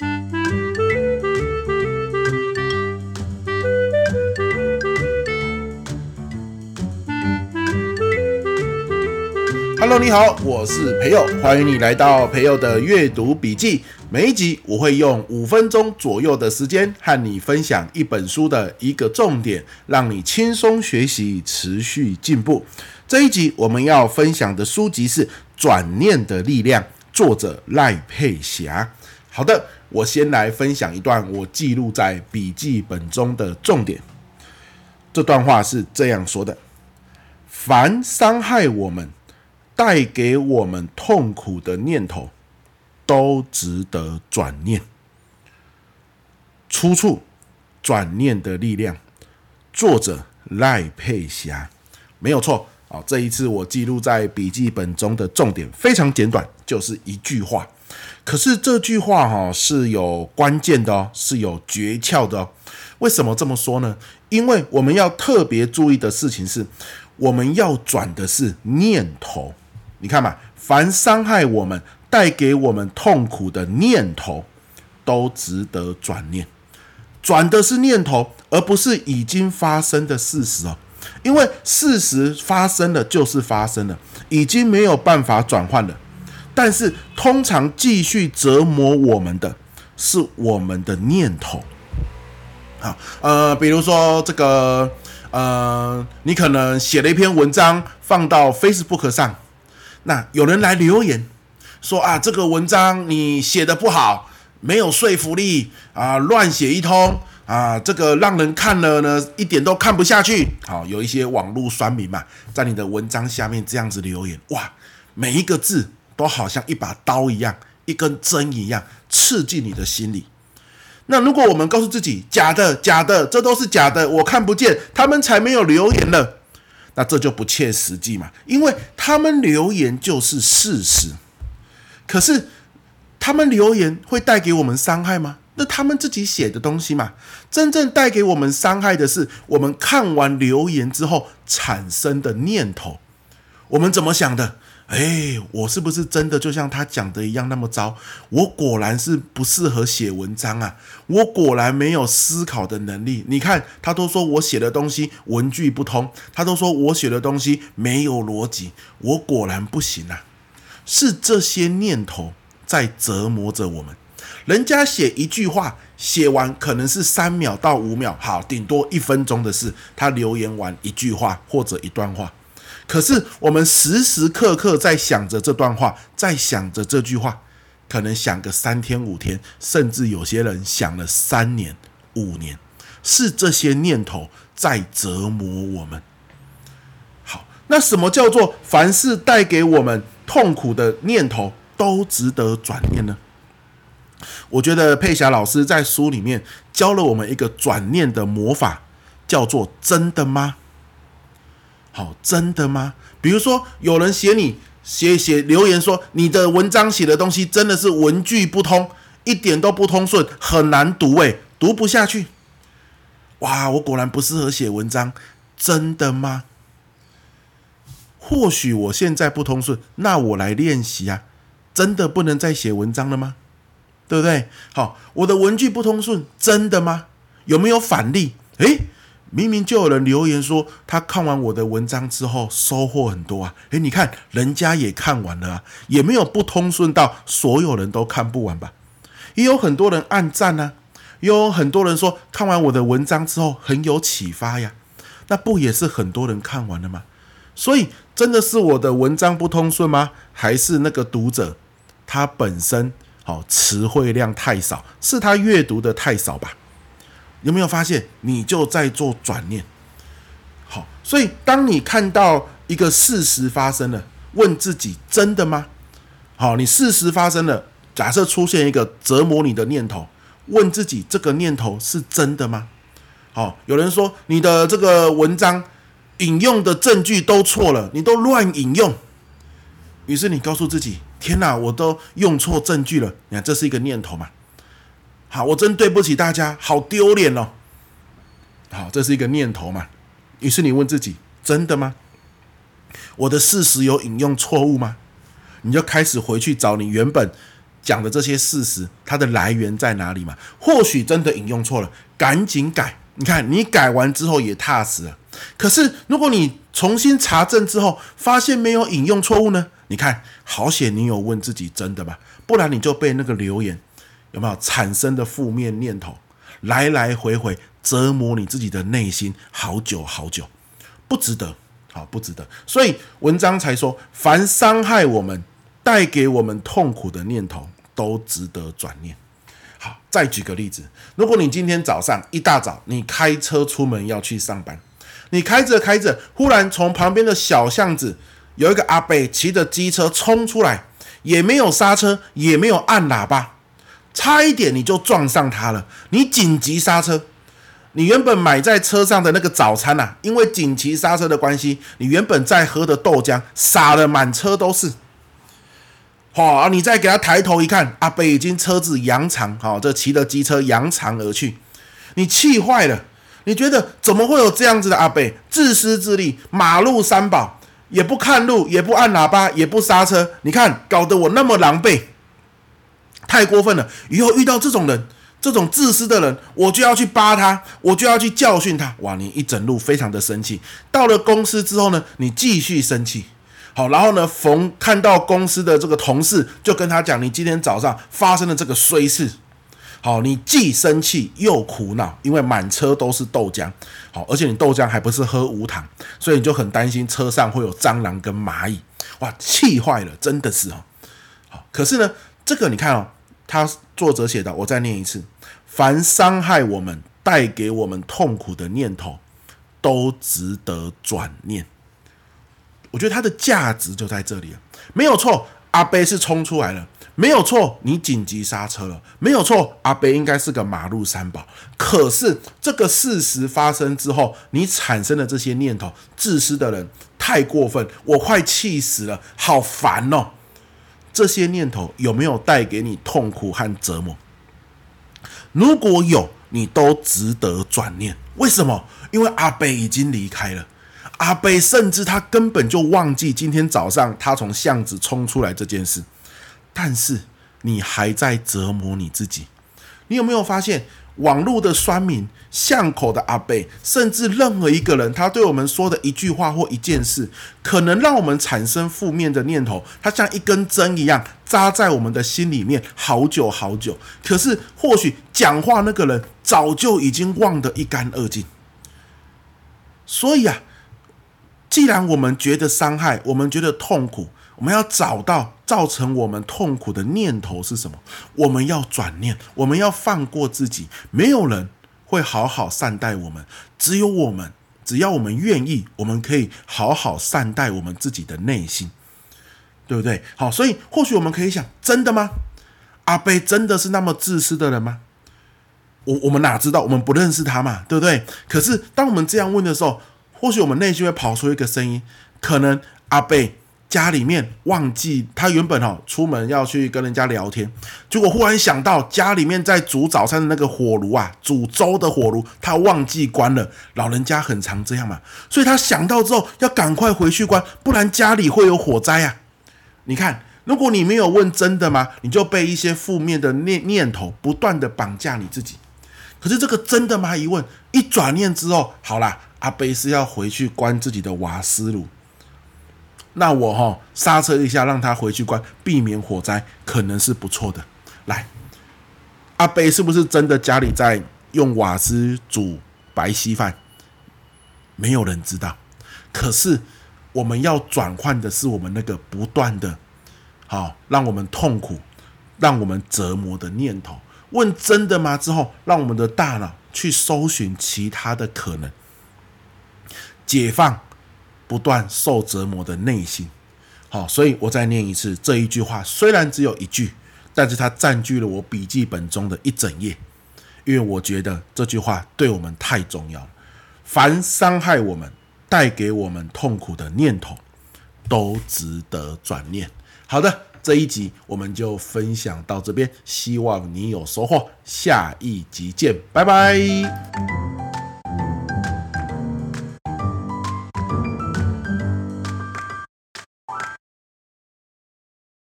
Hello，你好，我是培佑，欢迎你来到培佑的阅读笔记。每一集我会用五分钟左右的时间和你分享一本书的一个重点，让你轻松学习，持续进步。这一集我们要分享的书籍是《转念的力量》，作者赖佩霞。好的，我先来分享一段我记录在笔记本中的重点。这段话是这样说的：凡伤害我们，带给我们痛苦的念头，都值得转念。出处：转念的力量，作者赖佩霞，没有错啊。这一次我记录在笔记本中的重点非常简短，就是一句话。可是这句话哈是有关键的哦，是有诀窍的哦。为什么这么说呢？因为我们要特别注意的事情是，我们要转的是念头。你看嘛，凡伤害我们、带给我们痛苦的念头，都值得转念。转的是念头，而不是已经发生的事实哦。因为事实发生了就是发生了，已经没有办法转换了。但是通常继续折磨我们的是我们的念头。好，呃，比如说这个，呃，你可能写了一篇文章放到 Facebook 上。那有人来留言说啊，这个文章你写的不好，没有说服力啊，乱写一通啊，这个让人看了呢一点都看不下去。好，有一些网络酸民嘛，在你的文章下面这样子留言，哇，每一个字都好像一把刀一样，一根针一样刺进你的心里。那如果我们告诉自己假的，假的，这都是假的，我看不见，他们才没有留言了。那这就不切实际嘛，因为他们留言就是事实，可是他们留言会带给我们伤害吗？那他们自己写的东西嘛，真正带给我们伤害的是我们看完留言之后产生的念头，我们怎么想的？哎，我是不是真的就像他讲的一样那么糟？我果然是不适合写文章啊！我果然没有思考的能力。你看，他都说我写的东西文句不通，他都说我写的东西没有逻辑，我果然不行啊！是这些念头在折磨着我们。人家写一句话，写完可能是三秒到五秒，好，顶多一分钟的事。他留言完一句话或者一段话。可是我们时时刻刻在想着这段话，在想着这句话，可能想个三天五天，甚至有些人想了三年五年，是这些念头在折磨我们。好，那什么叫做凡是带给我们痛苦的念头都值得转念呢？我觉得佩霞老师在书里面教了我们一个转念的魔法，叫做“真的吗？”好，真的吗？比如说，有人写你写写留言说你的文章写的东西真的是文句不通，一点都不通顺，很难读，诶，读不下去。哇，我果然不适合写文章，真的吗？或许我现在不通顺，那我来练习啊，真的不能再写文章了吗？对不对？好，我的文句不通顺，真的吗？有没有反例？诶。明明就有人留言说，他看完我的文章之后收获很多啊！诶，你看人家也看完了啊，也没有不通顺到所有人都看不完吧？也有很多人按赞呢，也有很多人说看完我的文章之后很有启发呀，那不也是很多人看完了吗？所以真的是我的文章不通顺吗？还是那个读者他本身好词汇量太少，是他阅读的太少吧？有没有发现，你就在做转念？好，所以当你看到一个事实发生了，问自己：真的吗？好，你事实发生了，假设出现一个折磨你的念头，问自己：这个念头是真的吗？好，有人说你的这个文章引用的证据都错了，你都乱引用，于是你告诉自己：天哪，我都用错证据了。你看，这是一个念头嘛？好，我真对不起大家，好丢脸哦。好，这是一个念头嘛？于是你问自己：真的吗？我的事实有引用错误吗？你就开始回去找你原本讲的这些事实，它的来源在哪里嘛？或许真的引用错了，赶紧改。你看，你改完之后也踏实了。可是，如果你重新查证之后，发现没有引用错误呢？你看，好险你有问自己真的吧？不然你就被那个留言有没有产生的负面念头来来回回折磨你自己的内心好久好久，不值得，好不值得。所以文章才说，凡伤害我们、带给我们痛苦的念头，都值得转念。好，再举个例子，如果你今天早上一大早，你开车出门要去上班，你开着开着，忽然从旁边的小巷子有一个阿伯骑着机车冲出来，也没有刹车，也没有按喇叭，差一点你就撞上他了，你紧急刹车，你原本买在车上的那个早餐呐、啊，因为紧急刹车的关系，你原本在喝的豆浆洒了满车都是。好，你再给他抬头一看，阿伯已经车子扬长，好，这骑着机车扬长而去，你气坏了，你觉得怎么会有这样子的阿伯，自私自利，马路三宝，也不看路，也不按喇叭，也不刹车，你看搞得我那么狼狈，太过分了！以后遇到这种人，这种自私的人，我就要去扒他，我就要去教训他。哇，你一整路非常的生气，到了公司之后呢，你继续生气。好，然后呢，逢看到公司的这个同事，就跟他讲，你今天早上发生的这个衰事。好，你既生气又苦恼，因为满车都是豆浆。好，而且你豆浆还不是喝无糖，所以你就很担心车上会有蟑螂跟蚂蚁。哇，气坏了，真的是哦。好，可是呢，这个你看哦，他作者写的，我再念一次：凡伤害我们、带给我们痛苦的念头，都值得转念。我觉得它的价值就在这里，没有错。阿伯是冲出来了，没有错。你紧急刹车了，没有错。阿北应该是个马路三宝。可是这个事实发生之后，你产生的这些念头，自私的人太过分，我快气死了，好烦哦。这些念头有没有带给你痛苦和折磨？如果有，你都值得转念。为什么？因为阿北已经离开了。阿北甚至他根本就忘记今天早上他从巷子冲出来这件事，但是你还在折磨你自己。你有没有发现，网络的酸民、巷口的阿伯，甚至任何一个人，他对我们说的一句话或一件事，可能让我们产生负面的念头，它像一根针一样扎在我们的心里面好久好久。可是或许讲话那个人早就已经忘得一干二净。所以啊。既然我们觉得伤害，我们觉得痛苦，我们要找到造成我们痛苦的念头是什么？我们要转念，我们要放过自己。没有人会好好善待我们，只有我们。只要我们愿意，我们可以好好善待我们自己的内心，对不对？好，所以或许我们可以想：真的吗？阿贝真的是那么自私的人吗？我我们哪知道？我们不认识他嘛，对不对？可是当我们这样问的时候，或许我们内心会跑出一个声音，可能阿贝家里面忘记他原本哈出门要去跟人家聊天，结果忽然想到家里面在煮早餐的那个火炉啊，煮粥的火炉他忘记关了。老人家很常这样嘛，所以他想到之后要赶快回去关，不然家里会有火灾啊。你看，如果你没有问真的吗？你就被一些负面的念念头不断的绑架你自己。可是这个真的吗？一问一转念之后，好啦。阿伯是要回去关自己的瓦斯炉，那我哈刹车一下，让他回去关，避免火灾，可能是不错的。来，阿伯是不是真的家里在用瓦斯煮白稀饭？没有人知道。可是我们要转换的是我们那个不断的，好让我们痛苦、让我们折磨的念头。问真的吗？之后，让我们的大脑去搜寻其他的可能。解放不断受折磨的内心，好，所以我再念一次这一句话。虽然只有一句，但是它占据了我笔记本中的一整页，因为我觉得这句话对我们太重要了。凡伤害我们、带给我们痛苦的念头，都值得转念。好的，这一集我们就分享到这边，希望你有收获。下一集见，拜拜。